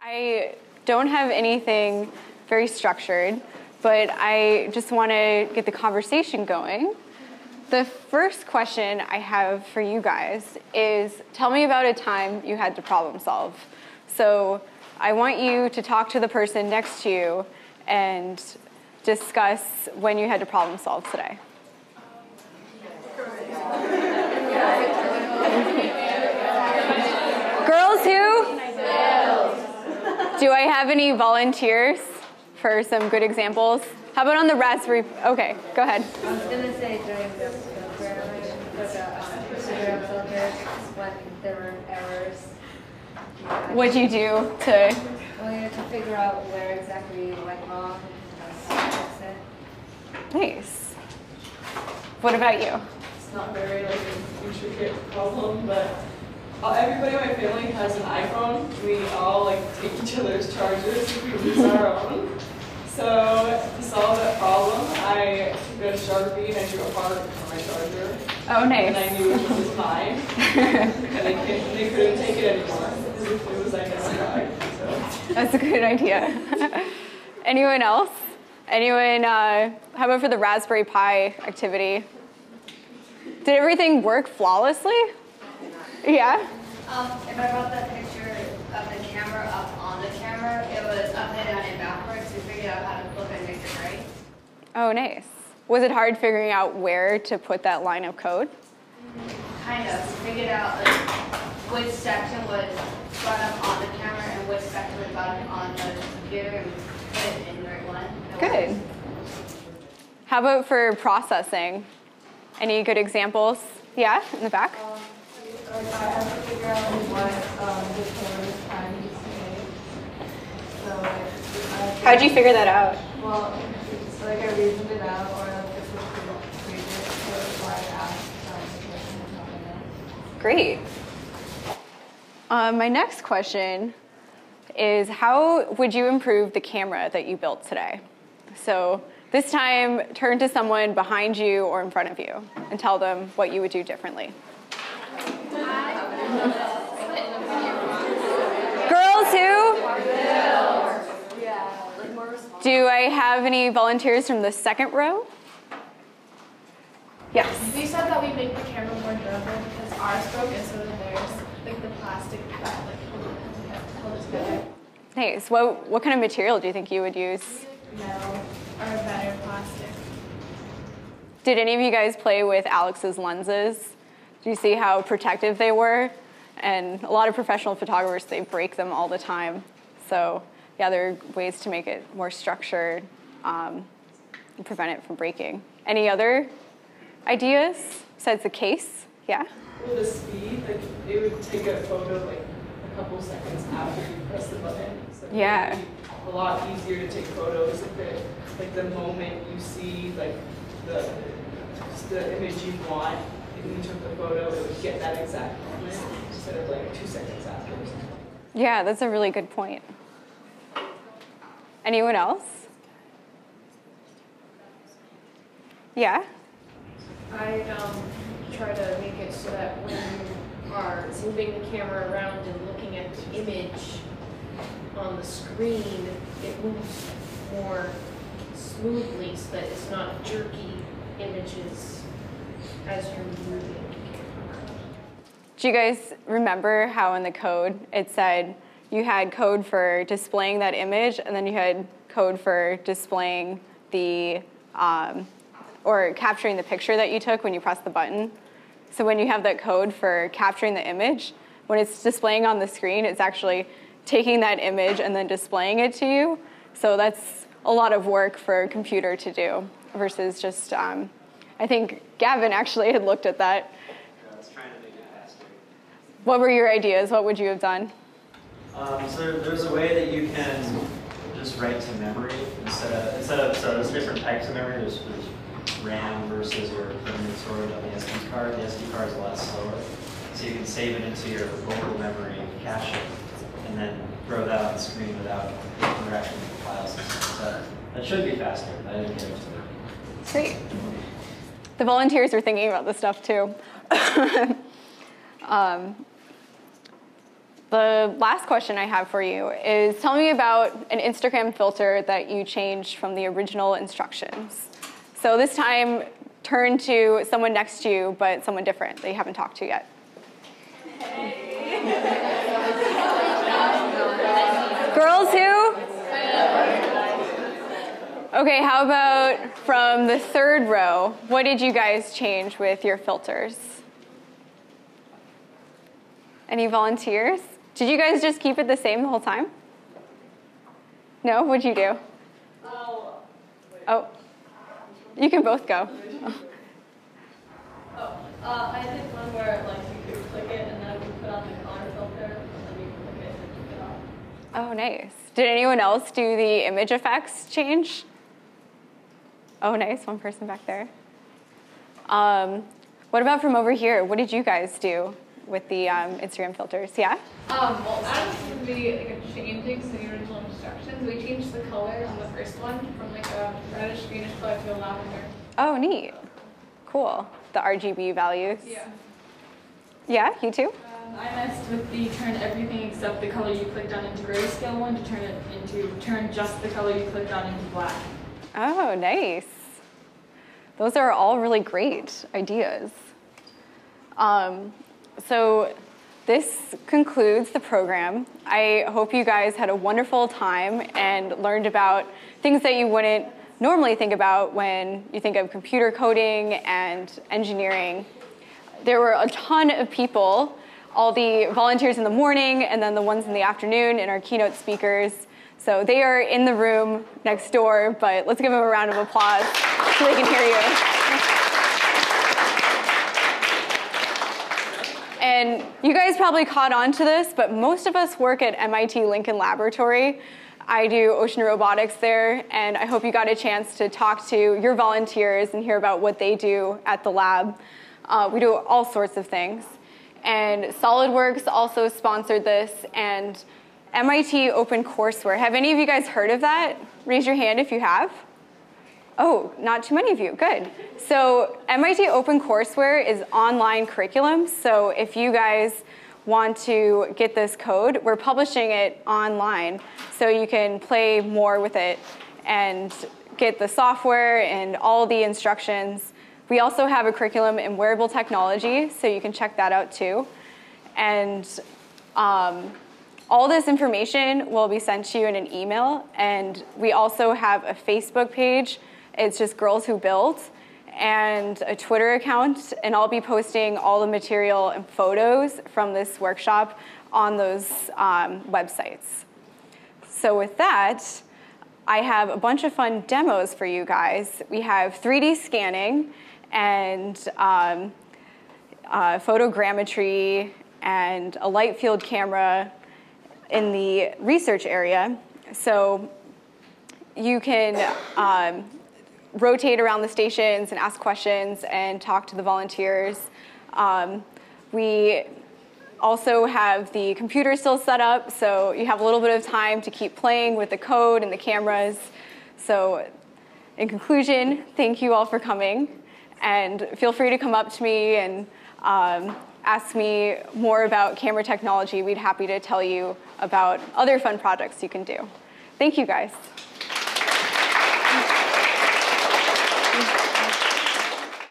I don't have anything very structured, but I just want to get the conversation going. The first question I have for you guys is tell me about a time you had to problem solve. So I want you to talk to the person next to you and discuss when you had to problem solve today. Girls who? Do I have any volunteers for some good examples? How about on the Raspberry? Okay, go ahead. I was gonna say during the programming for the um, Instagram filters when there were errors. What'd you do to? Well, you have to figure out where exactly you went wrong and fix it. Nice. What about you? It's not very like an intricate problem, but everybody in my family has an iPhone. We all like take each other's chargers if we lose our own. So to solve that problem, I took a sharpie and I drew a heart on my charger, Oh, nice. and I knew which was mine. and they, couldn't- they couldn't take it anymore it was identified. So. That's a good idea. Anyone else? Anyone? Uh, how about for the Raspberry Pi activity? Did everything work flawlessly? Yeah. Um, if I brought that picture of the camera up on the camera, it was upside down and backwards. We figured out how to flip it and make it right. Oh, nice. Was it hard figuring out where to put that line of code? Kind of. We figured out like, which section was brought up on the camera and which section was brought up on the computer and put it in the right one. Good. worked. How about for processing? Any good examples? Yeah, in the back. Um, like I have to figure out what um, the code is trying. So like, I have to- How'd you figure that out? Well, it's like I reasoned it out, or like this was previous, so that's why I asked um, the question to. Great. Uh, my next question is How would you improve the camera that you built today? So, this time, turn to someone behind you or in front of you and tell them what you would do differently. Girls who? Do I have any volunteers from the second row? Yes. We said that we make the camera more durable because ours broke and so did theirs. Like the plastic that like held it, together. Nice. What, what kind of material do you think you would use? Metal or better plastic. Did any of you guys play with Alex's lenses? Do you see how protective they were? And a lot of professional photographers, they break them all the time. So, yeah, there are ways to make it more structured um, and prevent it from breaking. Any other ideas besides the case? Yeah? With the speed, like it would take a photo like a couple seconds after you press the button. So it would Yeah. be A lot easier to take photos if it, like the moment you see like the the image you want, if you took the photo, it would get that exact moment instead of like two seconds after or something. Yeah, that's a really good point. Anyone else? Yeah? I um, try to make it so that when you are moving the camera around and looking at the image on the screen, it moves more smoothly so that it's not jerky images as you're moving. Do you guys remember how in the code it said you had code for displaying that image and then you had code for displaying the um, or capturing the picture that you took when you press the button? So when you have that code for capturing the image, when it's displaying on the screen, it's actually taking that image and then displaying it to you. So that's a lot of work for a computer to do versus just, um, I think Gavin actually had looked at that I was trying to make it faster. what were your ideas? What would you have done? Um, so there's a way that you can just write to memory instead of instead of so there's different types of memory. There's, there's RAM versus your permanent storage on the SD card. The SD card is a lot slower, so you can save it into your local memory, cache it, and then throw that on the screen without interacting with the file system. So that should be faster. I didn't get it. Great. The volunteers are thinking about this stuff too. um, the last question I have for you is tell me about an Instagram filter that you changed from the original instructions. So this time, turn to someone next to you, but someone different that you haven't talked to yet. Girls who? Okay, how about from the third row? What did you guys change with your filters? Any volunteers? Did you guys just keep it the same the whole time? No? What'd you do? Oh, you can both go. Oh, uh, I did one where like you could click it and then we put on the color filter and then you click it and it off. Oh, nice. Did anyone else do the image effects change? Oh, nice. One person back there. Um, what about from over here? What did you guys do with the um, Instagram filters? Yeah? Um, well, that would be like a changing to the original instructions. We changed the color on the first one from like a reddish greenish color to a lavender. Oh, neat. Cool. The RGB values. Yeah. Yeah, you too? Um, I messed with the turn everything except the color you clicked on into grayscale one to turn it into turn just the color you clicked on into black. Oh, nice. Those are all really great ideas. Um, so, this concludes the program. I hope you guys had a wonderful time and learned about things that you wouldn't normally think about when you think of computer coding and engineering. There were a ton of people, all the volunteers in the morning and then the ones in the afternoon and our keynote speakers. So they are in the room next door, but let's give them a round of applause so they can hear you. And you guys probably caught on to this, but most of us work at MIT Lincoln Laboratory. I do ocean robotics there, and I hope you got a chance to talk to your volunteers and hear about what they do at the lab. Uh, we do all sorts of things. And SolidWorks also sponsored this, and MIT Open Courseware. Have any of you guys heard of that? Raise your hand if you have. Oh, not too many of you. Good. So MIT Open Courseware is online curriculum. So if you guys want to get this code, we're publishing it online so you can play more with it and get the software and all the instructions. We also have a curriculum in wearable technology, so you can check that out too. And um, all this information will be sent to you in an email, and we also have a Facebook page. It's just Girls Who Build, and a Twitter account, and I'll be posting all the material and photos from this workshop on those um, websites. So, with that, I have a bunch of fun demos for you guys. We have 3D scanning and um, uh, photogrammetry and a light field camera in the research area. So you can um, rotate around the stations and ask questions and talk to the volunteers. Um, we also have the computer still set up, so you have a little bit of time to keep playing with the code and the cameras. So, in conclusion, thank you all for coming, and feel free to come up to me and um, ask me more about camera technology. We'd happy to tell you about other fun projects you can do. Thank you, guys.